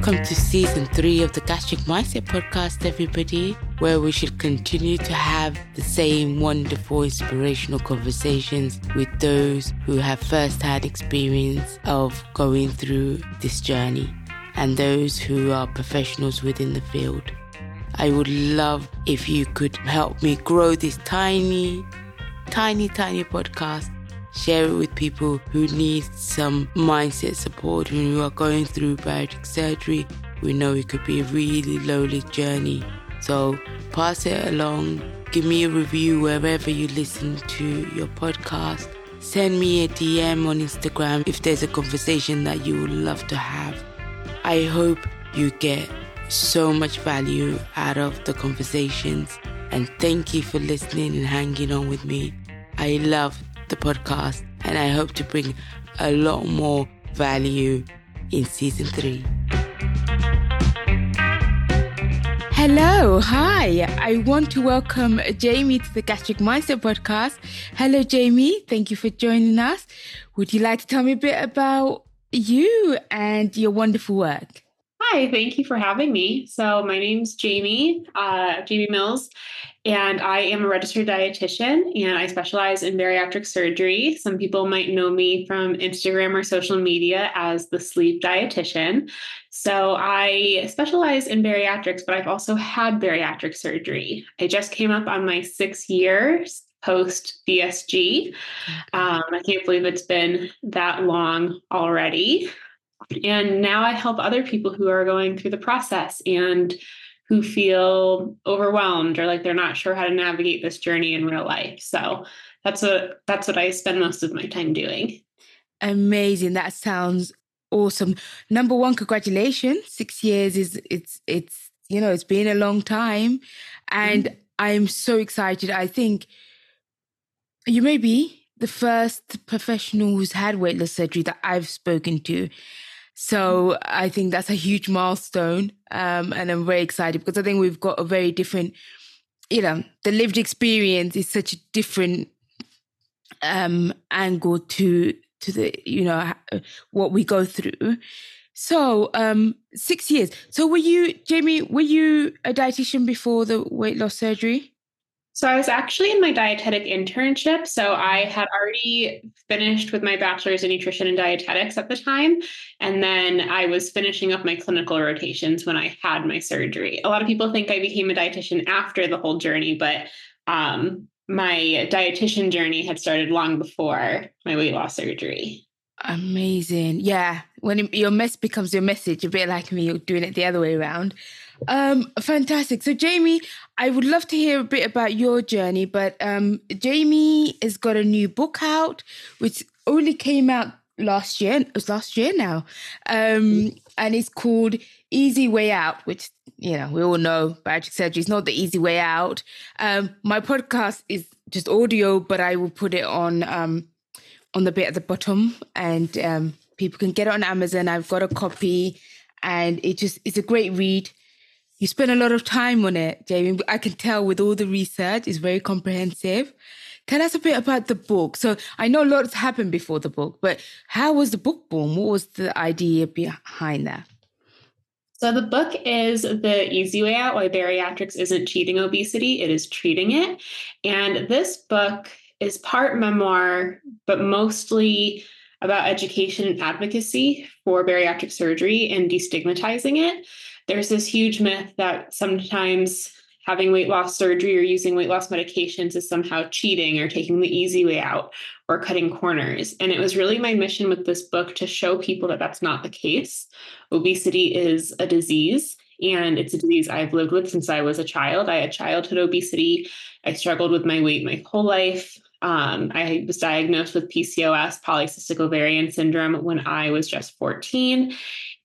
Welcome to season three of the Gastric Mindset Podcast, everybody, where we should continue to have the same wonderful, inspirational conversations with those who have first hand experience of going through this journey and those who are professionals within the field. I would love if you could help me grow this tiny, tiny, tiny podcast share it with people who need some mindset support and who are going through bariatric surgery. We know it could be a really lonely journey. So pass it along. Give me a review wherever you listen to your podcast. Send me a DM on Instagram if there's a conversation that you would love to have. I hope you get so much value out of the conversations. And thank you for listening and hanging on with me. I love the podcast, and I hope to bring a lot more value in season three. Hello, hi. I want to welcome Jamie to the Gastric Mindset podcast. Hello, Jamie. Thank you for joining us. Would you like to tell me a bit about you and your wonderful work? Hi, thank you for having me. So, my name's Jamie, uh, Jamie Mills, and I am a registered dietitian and I specialize in bariatric surgery. Some people might know me from Instagram or social media as the sleeved dietitian. So, I specialize in bariatrics, but I've also had bariatric surgery. I just came up on my six years post VSG. Um, I can't believe it's been that long already. And now I help other people who are going through the process and who feel overwhelmed or like they're not sure how to navigate this journey in real life. So that's what that's what I spend most of my time doing. Amazing. That sounds awesome. Number one, congratulations. Six years is it's it's you know, it's been a long time. And mm-hmm. I'm so excited. I think you may be the first professional who's had weight loss surgery that I've spoken to. So I think that's a huge milestone. Um, and I'm very excited because I think we've got a very different, you know, the lived experience is such a different um, angle to to the you know what we go through. So um, six years. So were you, Jamie? Were you a dietitian before the weight loss surgery? So I was actually in my dietetic internship. So I had already finished with my bachelor's in nutrition and dietetics at the time. And then I was finishing up my clinical rotations when I had my surgery. A lot of people think I became a dietitian after the whole journey, but um, my dietitian journey had started long before my weight loss surgery. Amazing. Yeah. When your mess becomes your message, a bit like me, you're doing it the other way around. Um, fantastic. So, Jamie, I would love to hear a bit about your journey, but um, Jamie has got a new book out, which only came out last year. It was last year now, um, and it's called Easy Way Out, which you know we all know bariatric surgery is not the easy way out. Um, my podcast is just audio, but I will put it on um, on the bit at the bottom, and um, people can get it on Amazon. I've got a copy, and it just it's a great read you spent a lot of time on it, Jamie. I can tell with all the research, it's very comprehensive. Tell us a bit about the book. So I know lots happened before the book, but how was the book born? What was the idea behind that? So the book is The Easy Way Out Why Bariatrics Isn't Cheating Obesity, it is treating it. And this book is part memoir, but mostly about education and advocacy for bariatric surgery and destigmatizing it there's this huge myth that sometimes having weight loss surgery or using weight loss medications is somehow cheating or taking the easy way out or cutting corners. And it was really my mission with this book to show people that that's not the case. Obesity is a disease. And it's a disease I've lived with since I was a child. I had childhood obesity. I struggled with my weight my whole life. Um, I was diagnosed with PCOS, polycystic ovarian syndrome, when I was just 14.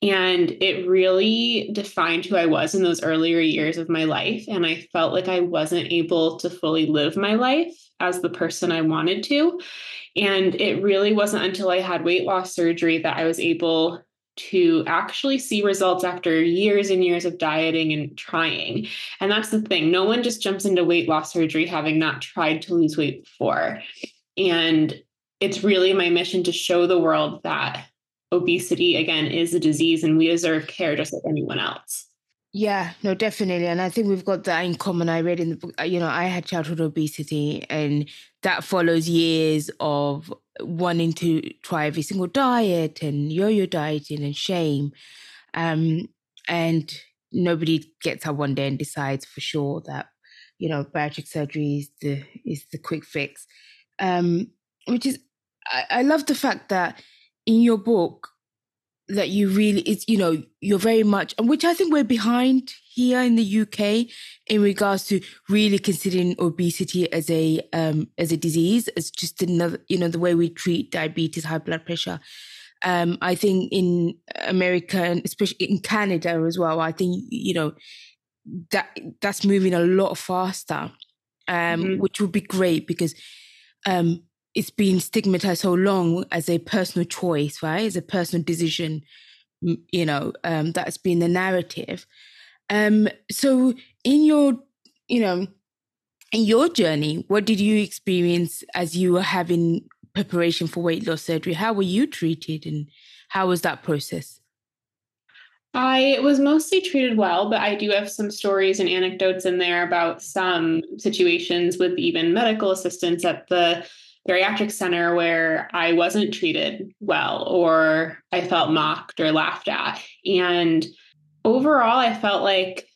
And it really defined who I was in those earlier years of my life. And I felt like I wasn't able to fully live my life as the person I wanted to. And it really wasn't until I had weight loss surgery that I was able to actually see results after years and years of dieting and trying. And that's the thing no one just jumps into weight loss surgery having not tried to lose weight before. And it's really my mission to show the world that obesity, again, is a disease and we deserve care just like anyone else. Yeah, no, definitely. And I think we've got that in common. I read in the book, uh, you know, I had childhood obesity, and that follows years of wanting to try every single diet and yo yo dieting and shame. Um, and nobody gets up one day and decides for sure that, you know, bariatric surgery is the, is the quick fix. Um, which is, I, I love the fact that in your book, that you really it's you know you're very much and which i think we're behind here in the uk in regards to really considering obesity as a um as a disease as just another you know the way we treat diabetes high blood pressure um i think in america and especially in canada as well i think you know that that's moving a lot faster um mm-hmm. which would be great because um it's been stigmatized so long as a personal choice, right? As a personal decision, you know, um, that's been the narrative. Um, so in your, you know, in your journey, what did you experience as you were having preparation for weight loss surgery? How were you treated and how was that process? I was mostly treated well, but I do have some stories and anecdotes in there about some situations with even medical assistants at the bariatric center where I wasn't treated well or I felt mocked or laughed at. And overall, I felt like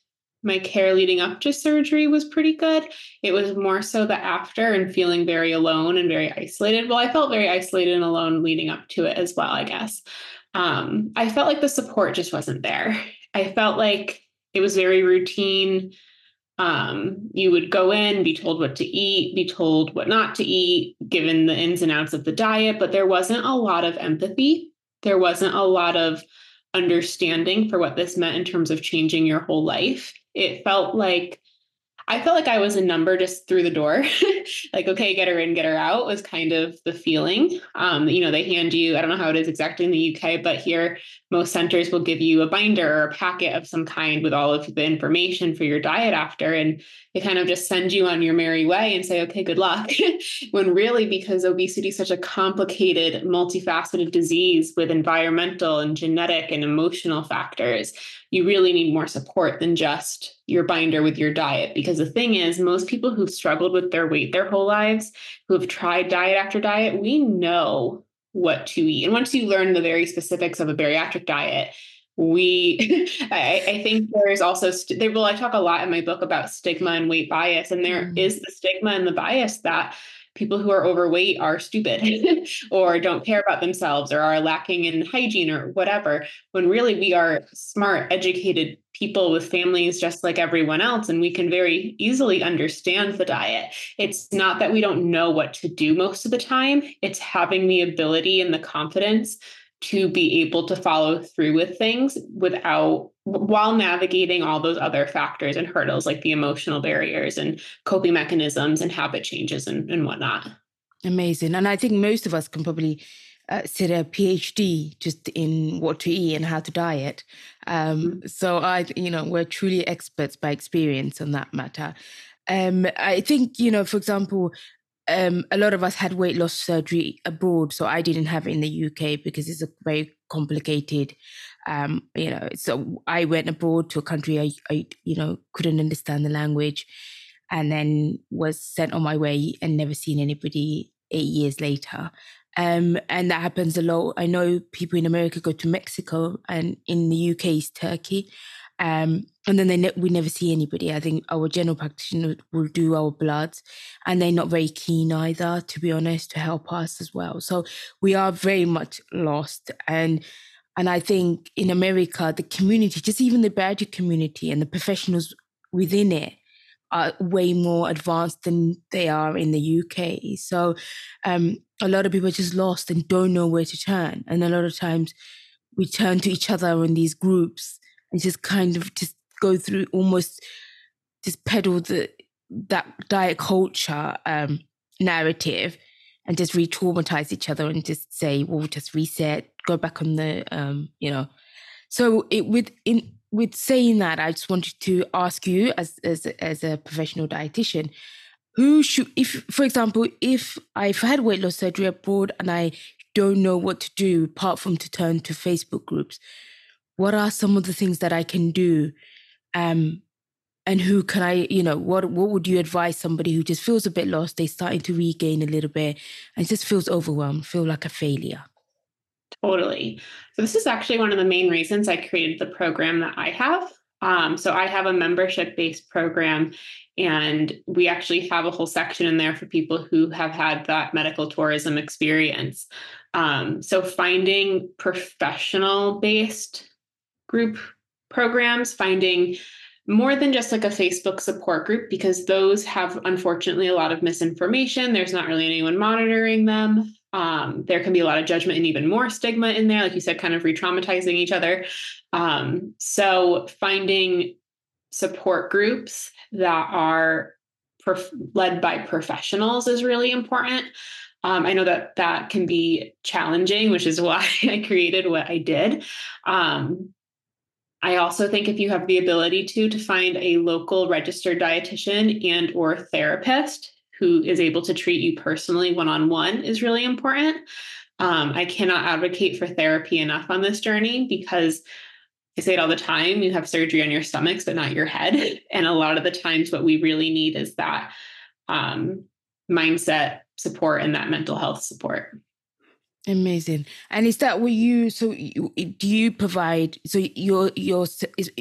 my care leading up to surgery was pretty good. It was more so the after and feeling very alone and very isolated. Well, I felt very isolated and alone leading up to it as well, I guess. Um, I felt like the support just wasn't there. I felt like it was very routine um, you would go in, be told what to eat, be told what not to eat, given the ins and outs of the diet, but there wasn't a lot of empathy. There wasn't a lot of understanding for what this meant in terms of changing your whole life. It felt like I felt like I was a number just through the door. like, okay, get her in, get her out was kind of the feeling. Um, you know, they hand you, I don't know how it is exactly in the UK, but here most centers will give you a binder or a packet of some kind with all of the information for your diet after. And they kind of just send you on your merry way and say, okay, good luck. when really, because obesity is such a complicated, multifaceted disease with environmental and genetic and emotional factors, you really need more support than just your binder with your diet. Because the thing is, most people who've struggled with their weight their whole lives, who have tried diet after diet, we know what to eat. And once you learn the very specifics of a bariatric diet, we I, I, think there's also st- there well i talk a lot in my book about stigma and weight bias and there mm. is the stigma and the bias that people who are overweight are stupid or don't care about themselves or are lacking in hygiene or whatever, when really we are smart, educated people with families just like everyone else, and we can very easily understand the diet. It's not that we don't know what to do most of the time, it's having the ability and the confidence to be able to follow through with things without while navigating all those other factors and hurdles like the emotional barriers and coping mechanisms and habit changes and, and whatnot. Amazing. And I think most of us can probably uh, sit a PhD just in what to eat and how to diet. Um, mm-hmm. So I, you know, we're truly experts by experience on that matter. Um, I think, you know, for example, um, a lot of us had weight loss surgery abroad, so I didn't have it in the UK because it's a very complicated. Um, you know, so I went abroad to a country I, I, you know, couldn't understand the language, and then was sent on my way and never seen anybody eight years later. Um, and that happens a lot. I know people in America go to Mexico, and in the UK is Turkey. Um, and then they ne- we never see anybody. I think our general practitioner will do our bloods, and they're not very keen either, to be honest, to help us as well. So we are very much lost. And and I think in America, the community, just even the bariatric community and the professionals within it, are way more advanced than they are in the UK. So um, a lot of people are just lost and don't know where to turn. And a lot of times we turn to each other in these groups and just kind of just go through almost just peddle the that diet culture um, narrative and just re-traumatize each other and just say, well, just reset, go back on the, um, you know. So it with in with saying that, I just wanted to ask you as as as a professional dietitian, who should if for example, if I've had weight loss surgery abroad and I don't know what to do apart from to turn to Facebook groups, what are some of the things that I can do? Um, and who can I, you know, what what would you advise somebody who just feels a bit lost? They're starting to regain a little bit and just feels overwhelmed, feel like a failure. Totally. So this is actually one of the main reasons I created the program that I have. Um, so I have a membership based program, and we actually have a whole section in there for people who have had that medical tourism experience. Um, so finding professional based group programs, finding more than just like a Facebook support group because those have unfortunately a lot of misinformation. There's not really anyone monitoring them. Um, there can be a lot of judgment and even more stigma in there, like you said, kind of re traumatizing each other. Um, so finding support groups that are led by professionals is really important. Um, I know that that can be challenging, which is why I created what I did. Um, I also think if you have the ability to to find a local registered dietitian and or therapist who is able to treat you personally one-on-one is really important. Um, I cannot advocate for therapy enough on this journey because I say it all the time you have surgery on your stomachs, but not your head. And a lot of the times, what we really need is that um, mindset support and that mental health support. Amazing. And is that what you? So you, do you provide? So your your is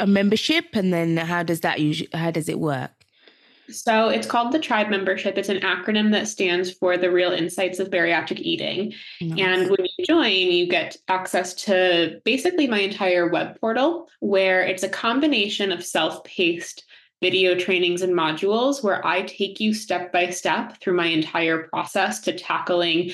a membership, and then how does that usually? How does it work? So it's called the Tribe Membership. It's an acronym that stands for the Real Insights of Bariatric Eating. Nice. And when you join, you get access to basically my entire web portal, where it's a combination of self-paced video trainings and modules where I take you step by step through my entire process to tackling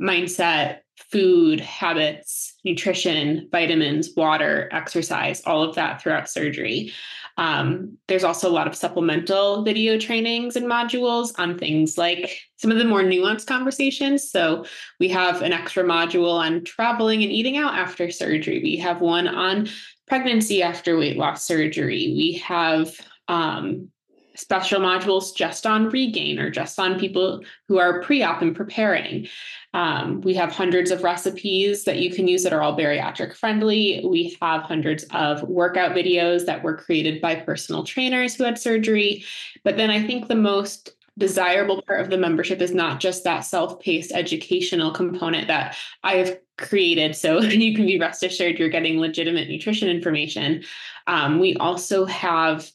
mindset, food, habits, nutrition, vitamins, water, exercise, all of that throughout surgery. Um, there's also a lot of supplemental video trainings and modules on things like some of the more nuanced conversations. So we have an extra module on traveling and eating out after surgery. We have one on pregnancy after weight loss surgery. We have um, special modules just on regain or just on people who are pre-op and preparing. Um, we have hundreds of recipes that you can use that are all bariatric friendly. We have hundreds of workout videos that were created by personal trainers who had surgery. But then I think the most desirable part of the membership is not just that self-paced educational component that I have created. So you can be rest assured you're getting legitimate nutrition information. Um, we also have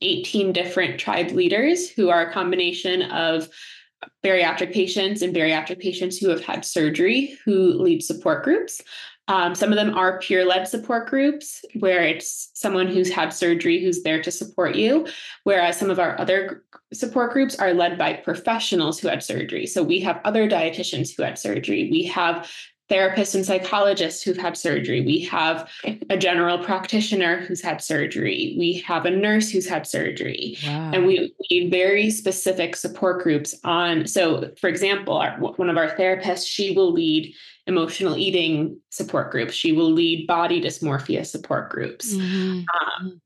18 different tribe leaders who are a combination of bariatric patients and bariatric patients who have had surgery who lead support groups. Um, some of them are peer led support groups where it's someone who's had surgery who's there to support you, whereas some of our other support groups are led by professionals who had surgery. So we have other dietitians who had surgery. We have therapists and psychologists who've had surgery. We have a general practitioner who's had surgery. We have a nurse who's had surgery. Wow. And we need very specific support groups on. So, for example, our, one of our therapists, she will lead emotional eating support groups, she will lead body dysmorphia support groups. Mm-hmm. Um,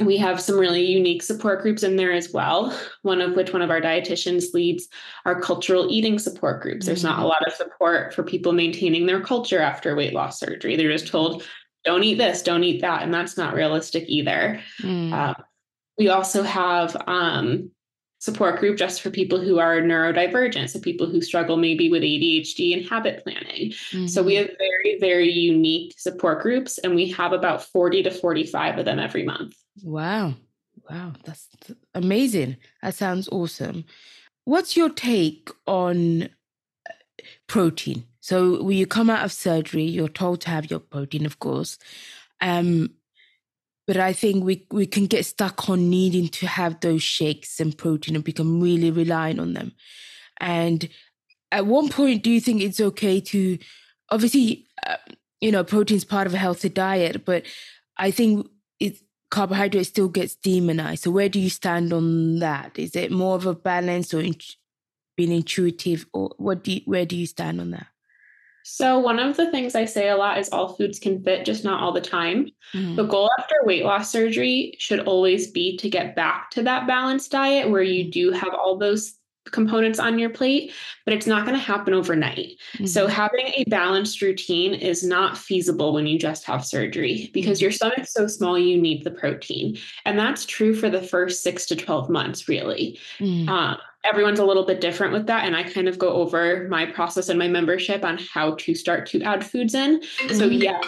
we have some really unique support groups in there as well one of which one of our dietitians leads our cultural eating support groups mm-hmm. there's not a mm-hmm. lot of support for people maintaining their culture after weight loss surgery they're just told don't eat this don't eat that and that's not realistic either mm. uh, we also have um, support group just for people who are neurodivergent so people who struggle maybe with adhd and habit planning mm-hmm. so we mm-hmm. have very very unique support groups and we have about 40 to 45 of them every month Wow. Wow. That's amazing. That sounds awesome. What's your take on uh, protein? So when you come out of surgery, you're told to have your protein, of course. Um, but I think we we can get stuck on needing to have those shakes and protein and become really reliant on them. And at one point, do you think it's okay to, obviously, uh, you know, protein's part of a healthy diet, but I think it's carbohydrate still gets demonized. So where do you stand on that? Is it more of a balance or in, being intuitive, or what do you, where do you stand on that? So one of the things I say a lot is all foods can fit, just not all the time. Mm-hmm. The goal after weight loss surgery should always be to get back to that balanced diet where you do have all those components on your plate, but it's not going to happen overnight. Mm-hmm. So, having a balanced routine is not feasible when you just have surgery because your stomach's so small, you need the protein. And that's true for the first six to 12 months, really. Mm-hmm. Um, everyone's a little bit different with that. And I kind of go over my process and my membership on how to start to add foods in. Mm-hmm. So, yes,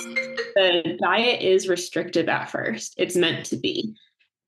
the diet is restrictive at first, it's meant to be.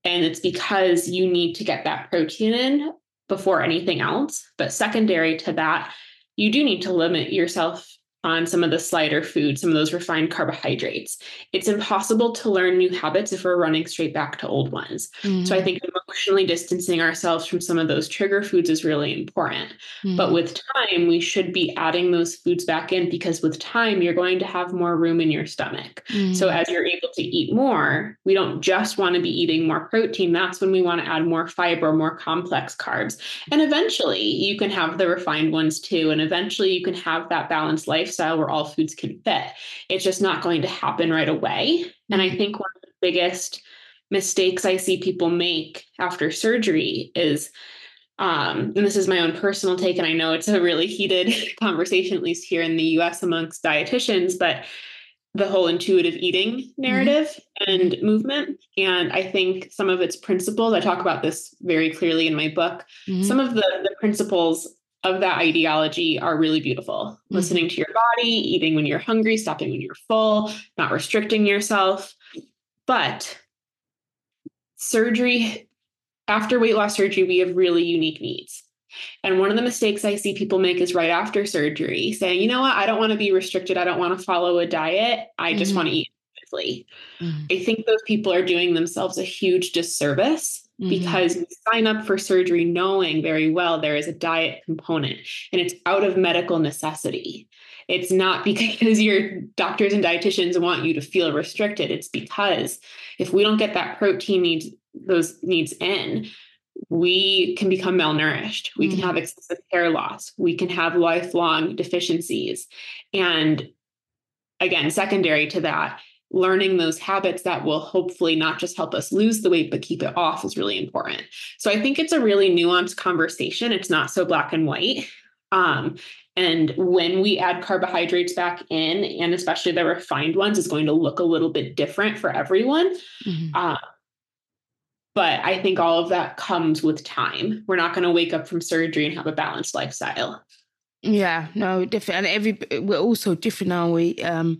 And it's because you need to get that protein in before anything else. But secondary to that, you do need to limit yourself on some of the slider food, some of those refined carbohydrates. It's impossible to learn new habits if we're running straight back to old ones. Mm-hmm. So I mm-hmm. think emotionally distancing ourselves from some of those trigger foods is really important. Mm-hmm. But with time, we should be adding those foods back in because with time, you're going to have more room in your stomach. Mm-hmm. So as you're able to eat more, we don't just want to be eating more protein. That's when we want to add more fiber, more complex carbs. And eventually you can have the refined ones too. And eventually you can have that balanced life lifestyle where all foods can fit. It's just not going to happen right away. And I mm-hmm. think one of the biggest mistakes I see people make after surgery is um, and this is my own personal take, and I know it's a really heated conversation, at least here in the US amongst dietitians, but the whole intuitive eating narrative mm-hmm. and movement. And I think some of its principles, I talk about this very clearly in my book. Mm-hmm. Some of the, the principles of that ideology are really beautiful. Mm-hmm. Listening to your body, eating when you're hungry, stopping when you're full, not restricting yourself. But surgery, after weight loss surgery, we have really unique needs. And one of the mistakes I see people make is right after surgery saying, you know what, I don't want to be restricted. I don't want to follow a diet. I just mm-hmm. want to eat Mm-hmm. I think those people are doing themselves a huge disservice mm-hmm. because you sign up for surgery knowing very well there is a diet component and it's out of medical necessity. It's not because your doctors and dietitians want you to feel restricted. It's because if we don't get that protein needs, those needs in, we can become malnourished. We mm-hmm. can have excessive hair loss. We can have lifelong deficiencies. And again, secondary to that learning those habits that will hopefully not just help us lose the weight, but keep it off is really important. So I think it's a really nuanced conversation. It's not so black and white. Um, and when we add carbohydrates back in, and especially the refined ones, is going to look a little bit different for everyone. Mm-hmm. Uh, but I think all of that comes with time. We're not going to wake up from surgery and have a balanced lifestyle. Yeah, no, different. And every we're also different, aren't we? Um,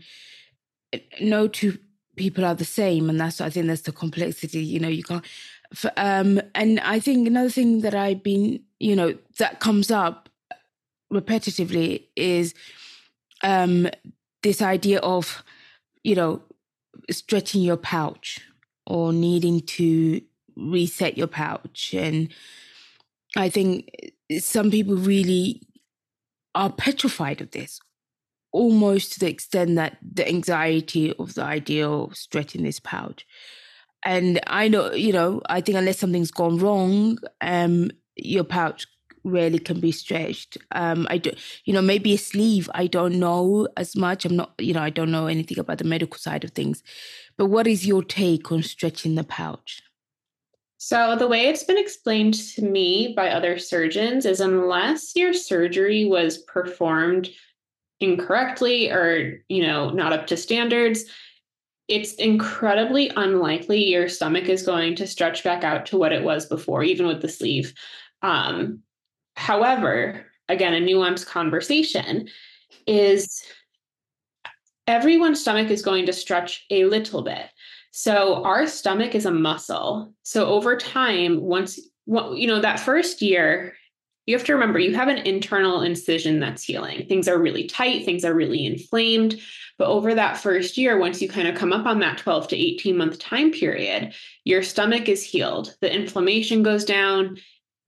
no two people are the same, and that's I think that's the complexity. You know, you can't. For, um, and I think another thing that I've been, you know, that comes up repetitively is um, this idea of, you know, stretching your pouch or needing to reset your pouch. And I think some people really are petrified of this almost to the extent that the anxiety of the idea of stretching this pouch. And I know, you know, I think unless something's gone wrong, um, your pouch rarely can be stretched. Um, I do, you know, maybe a sleeve. I don't know as much. I'm not, you know, I don't know anything about the medical side of things. But what is your take on stretching the pouch? So, the way it's been explained to me by other surgeons is unless your surgery was performed incorrectly or you know not up to standards it's incredibly unlikely your stomach is going to stretch back out to what it was before even with the sleeve. Um, however again a nuanced conversation is everyone's stomach is going to stretch a little bit. So our stomach is a muscle. So over time once you know that first year you have to remember you have an internal incision that's healing. Things are really tight, things are really inflamed. But over that first year, once you kind of come up on that 12 to 18 month time period, your stomach is healed. The inflammation goes down,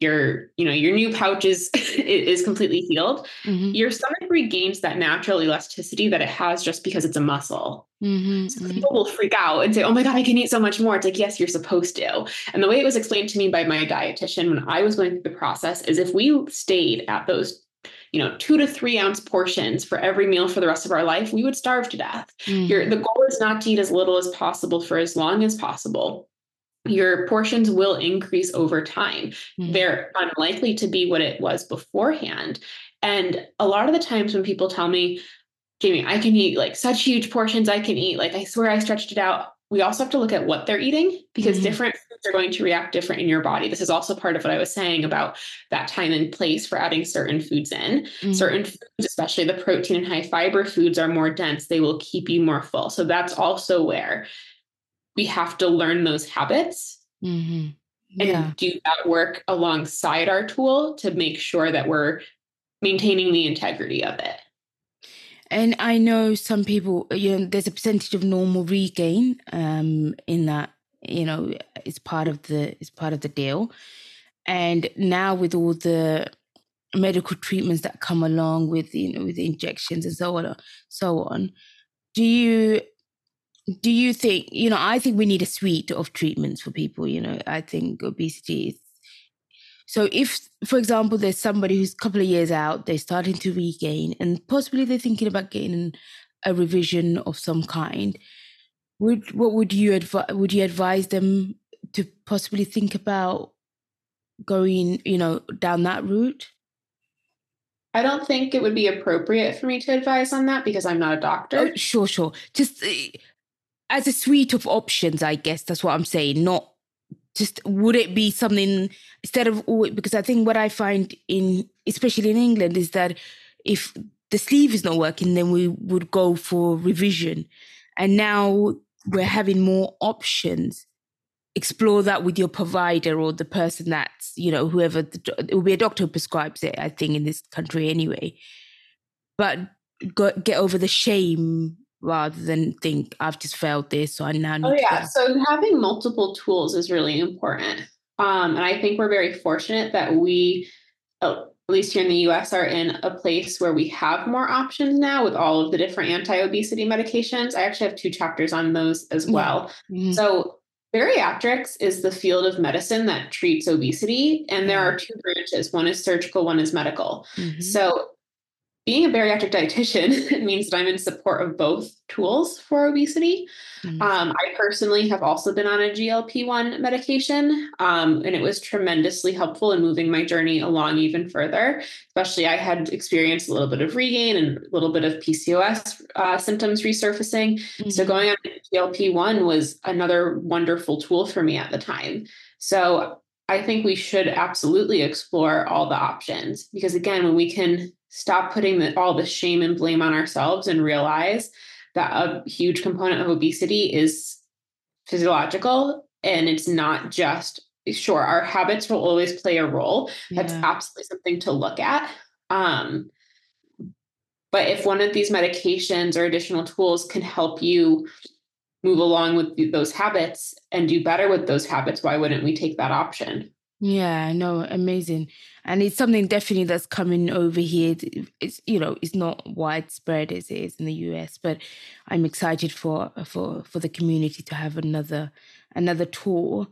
your you know your new pouch is is completely healed mm-hmm. your stomach regains that natural elasticity that it has just because it's a muscle mm-hmm, so mm-hmm. people will freak out and say oh my god i can eat so much more it's like yes you're supposed to and the way it was explained to me by my dietitian when i was going through the process is if we stayed at those you know two to three ounce portions for every meal for the rest of our life we would starve to death mm-hmm. your the goal is not to eat as little as possible for as long as possible your portions will increase over time. Mm-hmm. They're unlikely to be what it was beforehand. And a lot of the times when people tell me, Jamie, I can eat like such huge portions, I can eat, like I swear I stretched it out. We also have to look at what they're eating because mm-hmm. different foods are going to react different in your body. This is also part of what I was saying about that time and place for adding certain foods in. Mm-hmm. Certain foods, especially the protein and high fiber foods, are more dense. They will keep you more full. So that's also where we have to learn those habits mm-hmm. yeah. and do that work alongside our tool to make sure that we're maintaining the integrity of it. And I know some people, you know, there's a percentage of normal regain um, in that, you know, it's part of the it's part of the deal. And now with all the medical treatments that come along with you know with injections and so on so on, do you do you think you know i think we need a suite of treatments for people you know i think obesity is so if for example there's somebody who's a couple of years out they're starting to regain and possibly they're thinking about getting a revision of some kind would what would you advise would you advise them to possibly think about going you know down that route I don't think it would be appropriate for me to advise on that because I'm not a doctor. Oh, sure, sure. Just eh, as a suite of options, I guess that's what I'm saying. Not just would it be something instead of because I think what I find in especially in England is that if the sleeve is not working, then we would go for revision, and now we're having more options. Explore that with your provider or the person that's you know whoever the, it will be a doctor who prescribes it. I think in this country anyway, but go, get over the shame rather than think I've just failed this, so I now need. Oh yeah, so having multiple tools is really important, um, and I think we're very fortunate that we, at least here in the U.S., are in a place where we have more options now with all of the different anti-obesity medications. I actually have two chapters on those as well. Mm-hmm. So Bariatrics is the field of medicine that treats obesity, and there are two branches. One is surgical, one is medical. Mm-hmm. So being a bariatric dietitian means that I'm in support of both tools for obesity. Mm-hmm. Um, I personally have also been on a GLP 1 medication, um, and it was tremendously helpful in moving my journey along even further. Especially, I had experienced a little bit of regain and a little bit of PCOS uh, symptoms resurfacing. Mm-hmm. So, going on GLP 1 was another wonderful tool for me at the time. So, I think we should absolutely explore all the options because, again, when we can stop putting the, all the shame and blame on ourselves and realize that a huge component of obesity is physiological and it's not just sure our habits will always play a role. Yeah. that's absolutely something to look at. Um, but if one of these medications or additional tools can help you move along with those habits and do better with those habits why wouldn't we take that option yeah, no, amazing. And it's something definitely that's coming over here. It's you know, it's not widespread as it is in the US, but I'm excited for for for the community to have another another tour.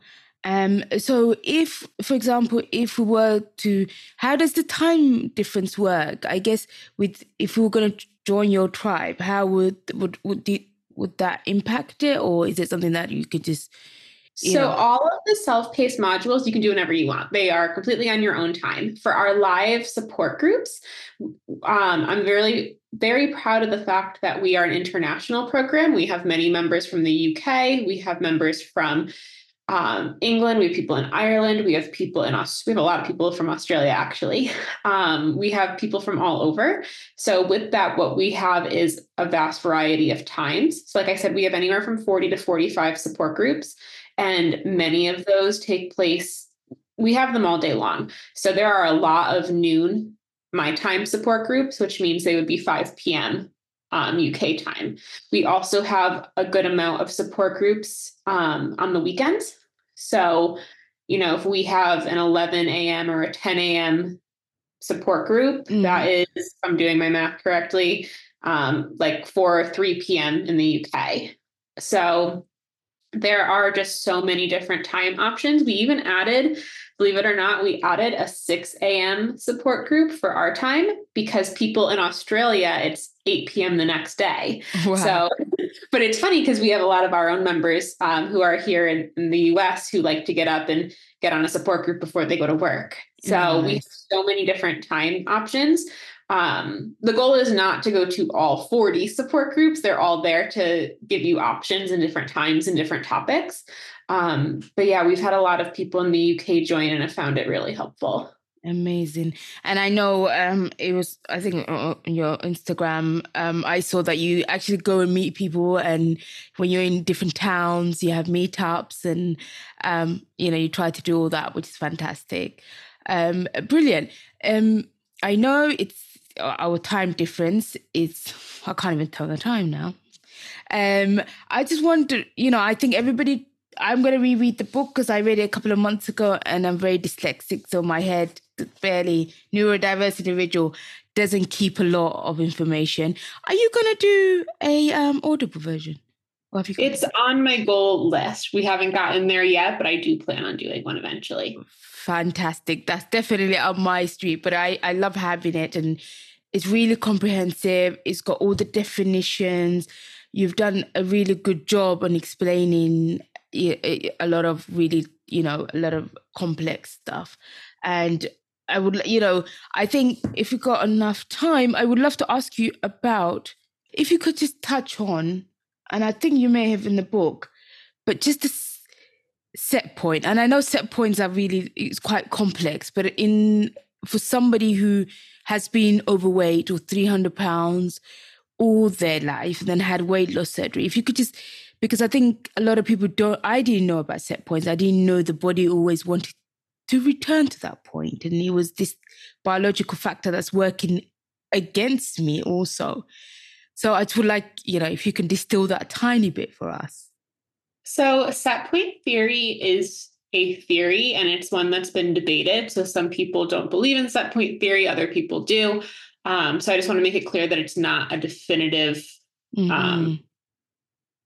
Um, so if, for example, if we were to, how does the time difference work? I guess with if we were going to join your tribe, how would would would would that impact it, or is it something that you could just so know. all of the self-paced modules you can do whenever you want. They are completely on your own time. For our live support groups, um, I'm very very proud of the fact that we are an international program. We have many members from the UK. We have members from um, England. We have people in Ireland. We have people in Australia. We have a lot of people from Australia, actually. Um, we have people from all over. So, with that, what we have is a vast variety of times. So, like I said, we have anywhere from 40 to 45 support groups. And many of those take place, we have them all day long. So there are a lot of noon my time support groups, which means they would be 5 p.m. Um, UK time. We also have a good amount of support groups um, on the weekends. So, you know, if we have an 11 a.m. or a 10 a.m. support group, mm-hmm. that is, if I'm doing my math correctly, um, like 4 or 3 p.m. in the UK. So there are just so many different time options. We even added, believe it or not, we added a 6 a.m. support group for our time because people in Australia, it's 8 p.m. the next day. Wow. So, but it's funny because we have a lot of our own members um, who are here in, in, the US who like to get up and get on a support group before they go to work. So nice. we have so many different time options. Um, the goal is not to go to all 40 support groups. They're all there to give you options and different times and different topics. Um, but yeah, we've had a lot of people in the UK join and have found it really helpful. Amazing. And I know um it was I think on your Instagram um I saw that you actually go and meet people and when you're in different towns you have meetups and um you know you try to do all that which is fantastic. Um brilliant. Um I know it's our time difference is I can't even tell the time now. Um I just want to, you know I think everybody I'm going to reread the book because I read it a couple of months ago and I'm very dyslexic. So my head barely neurodiverse individual doesn't keep a lot of information. Are you going to do a um, audible version? it's on my goal list. We haven't gotten there yet, but I do plan on doing one eventually. Fantastic. That's definitely up my street, but I, I love having it and it's really comprehensive. It's got all the definitions. You've done a really good job on explaining a lot of really, you know, a lot of complex stuff. And I would, you know, I think if you got enough time, I would love to ask you about if you could just touch on, and I think you may have in the book, but just the set. And I know set points are really it's quite complex, but in for somebody who has been overweight or 300 pounds all their life and then had weight loss surgery, if you could just because I think a lot of people don't. I didn't know about set points. I didn't know the body always wanted to return to that point, and it was this biological factor that's working against me also. So I would like you know if you can distill that tiny bit for us. So set point theory is a theory and it's one that's been debated. So some people don't believe in set point theory, other people do. Um, so I just want to make it clear that it's not a definitive um, mm-hmm. um,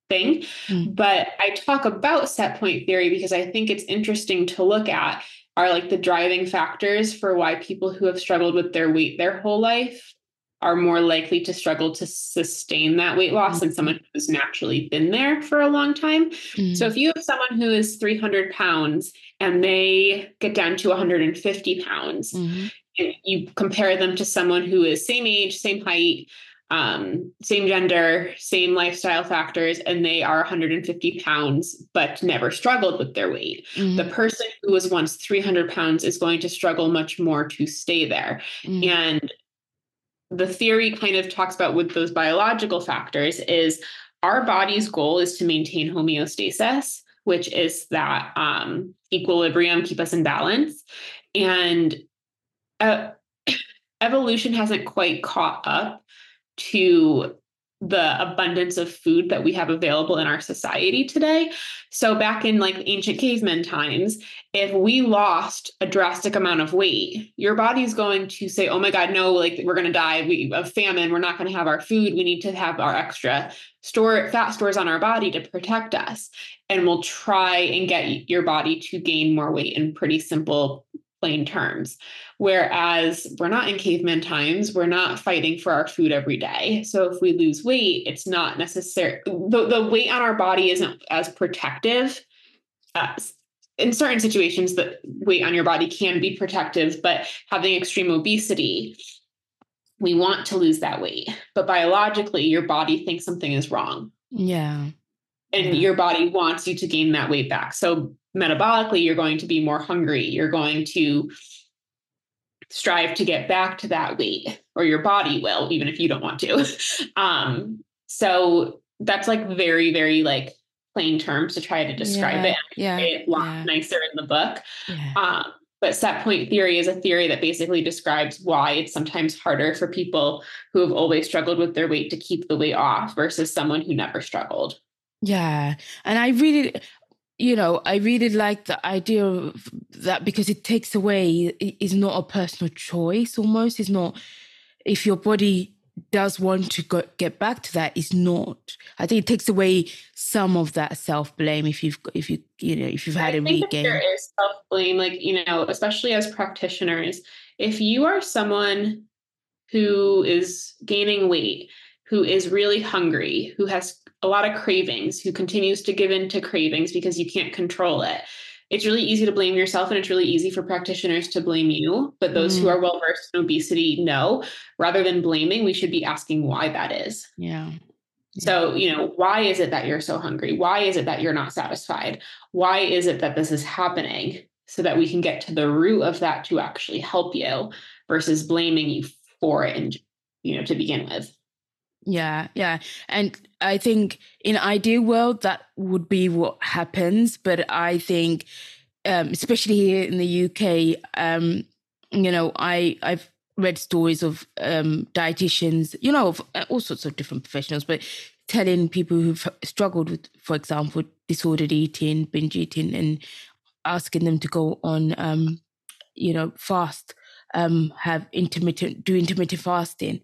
thing. Mm. But I talk about set point theory because I think it's interesting to look at are like the driving factors for why people who have struggled with their weight their whole life are more likely to struggle to sustain that weight loss mm. than someone who's naturally been there for a long time. Mm. So if you have someone who is 300 pounds and they get down to 150 pounds, mm-hmm. and you compare them to someone who is same age, same height, um, same gender, same lifestyle factors, and they are 150 pounds but never struggled with their weight. Mm-hmm. The person who was once 300 pounds is going to struggle much more to stay there. Mm-hmm. And the theory kind of talks about with those biological factors is our body's goal is to maintain homeostasis, which is that um, equilibrium, keep us in balance. And uh, evolution hasn't quite caught up to the abundance of food that we have available in our society today. So back in like ancient caveman times, if we lost a drastic amount of weight, your body's going to say, "Oh my god, no, like we're going to die we of famine, we're not going to have our food, we need to have our extra store fat stores on our body to protect us." And we'll try and get your body to gain more weight in pretty simple plain terms. Whereas we're not in caveman times, we're not fighting for our food every day. So if we lose weight, it's not necessary. The, the weight on our body isn't as protective. Uh, as, in certain situations, the weight on your body can be protective, but having extreme obesity, we want to lose that weight. But biologically, your body thinks something is wrong. Yeah. And yeah. your body wants you to gain that weight back. So metabolically, you're going to be more hungry. You're going to strive to get back to that weight or your body will even if you don't want to um so that's like very very like plain terms to try to describe yeah, it yeah, a lot yeah. nicer in the book yeah. um but set point theory is a theory that basically describes why it's sometimes harder for people who have always struggled with their weight to keep the weight off versus someone who never struggled yeah and i really you know, I really like the idea of that because it takes away, it's not a personal choice almost. It's not, if your body does want to go, get back to that, it's not. I think it takes away some of that self blame if you've, if you, you know, if you've had I a weekend. There is self blame, like, you know, especially as practitioners, if you are someone who is gaining weight who is really hungry, who has a lot of cravings, who continues to give in to cravings because you can't control it, it's really easy to blame yourself and it's really easy for practitioners to blame you. But those mm. who are well versed in obesity know rather than blaming, we should be asking why that is. Yeah. So, you know, why is it that you're so hungry? Why is it that you're not satisfied? Why is it that this is happening? So that we can get to the root of that to actually help you versus blaming you for it and, you know, to begin with. Yeah, yeah. And I think in ideal world that would be what happens, but I think um, especially here in the UK, um, you know, I I've read stories of um, dietitians, you know, of uh, all sorts of different professionals, but telling people who've struggled with, for example, disordered eating, binge eating, and asking them to go on, um, you know, fast, um, have intermittent, do intermittent fasting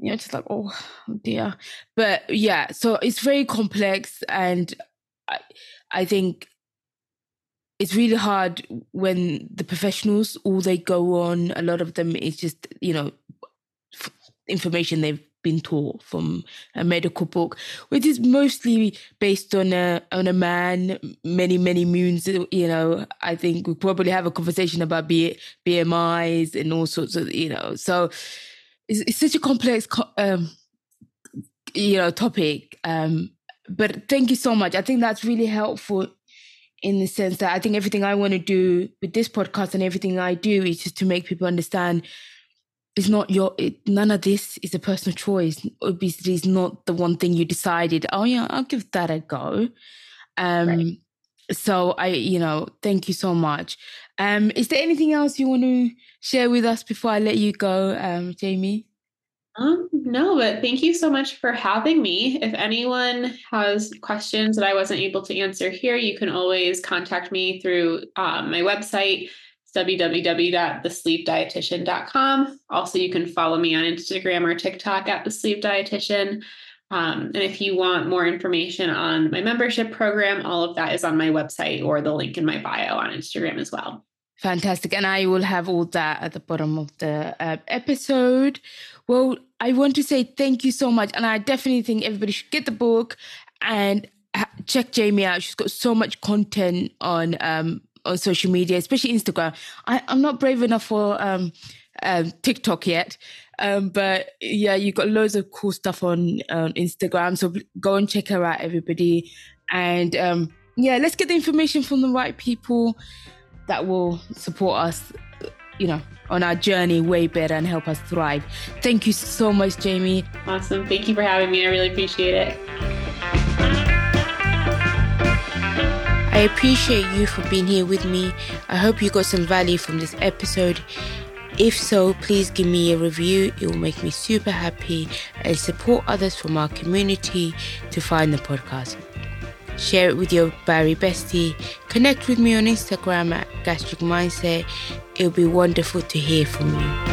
you know, just like, oh, oh dear. But yeah, so it's very complex. And I, I think it's really hard when the professionals, all they go on, a lot of them is just, you know, information they've been taught from a medical book, which is mostly based on a on a man, many many moons. Uh, you know, I think we probably have a conversation about B, BMIs and all sorts of you know. So it's, it's such a complex, um, you know, topic. Um, but thank you so much. I think that's really helpful in the sense that I think everything I want to do with this podcast and everything I do is just to make people understand it's not your it, none of this is a personal choice. Obesity is not the one thing you decided. Oh yeah, I'll give that a go. Um, right. So I, you know, thank you so much. Um, is there anything else you want to share with us before I let you go, um, Jamie? Um, no, but thank you so much for having me. If anyone has questions that I wasn't able to answer here, you can always contact me through um, my website, www.thesleeveddietitian.com. Also, you can follow me on Instagram or TikTok at the Sleeved Dietitian. Um, and if you want more information on my membership program, all of that is on my website or the link in my bio on Instagram as well. Fantastic. And I will have all that at the bottom of the uh, episode. Well, I want to say thank you so much. And I definitely think everybody should get the book and check Jamie out. She's got so much content on um, on social media, especially Instagram. I, am not brave enough for um, um, TikTok yet. Um, but yeah, you've got loads of cool stuff on on Instagram. So go and check her out, everybody. And um, yeah, let's get the information from the right people that will support us, you know, on our journey way better and help us thrive. Thank you so much, Jamie. Awesome. Thank you for having me. I really appreciate it. I appreciate you for being here with me. I hope you got some value from this episode. If so, please give me a review. It will make me super happy and support others from our community to find the podcast. Share it with your bari bestie. Connect with me on Instagram at Gastric Mindset. It'll be wonderful to hear from you.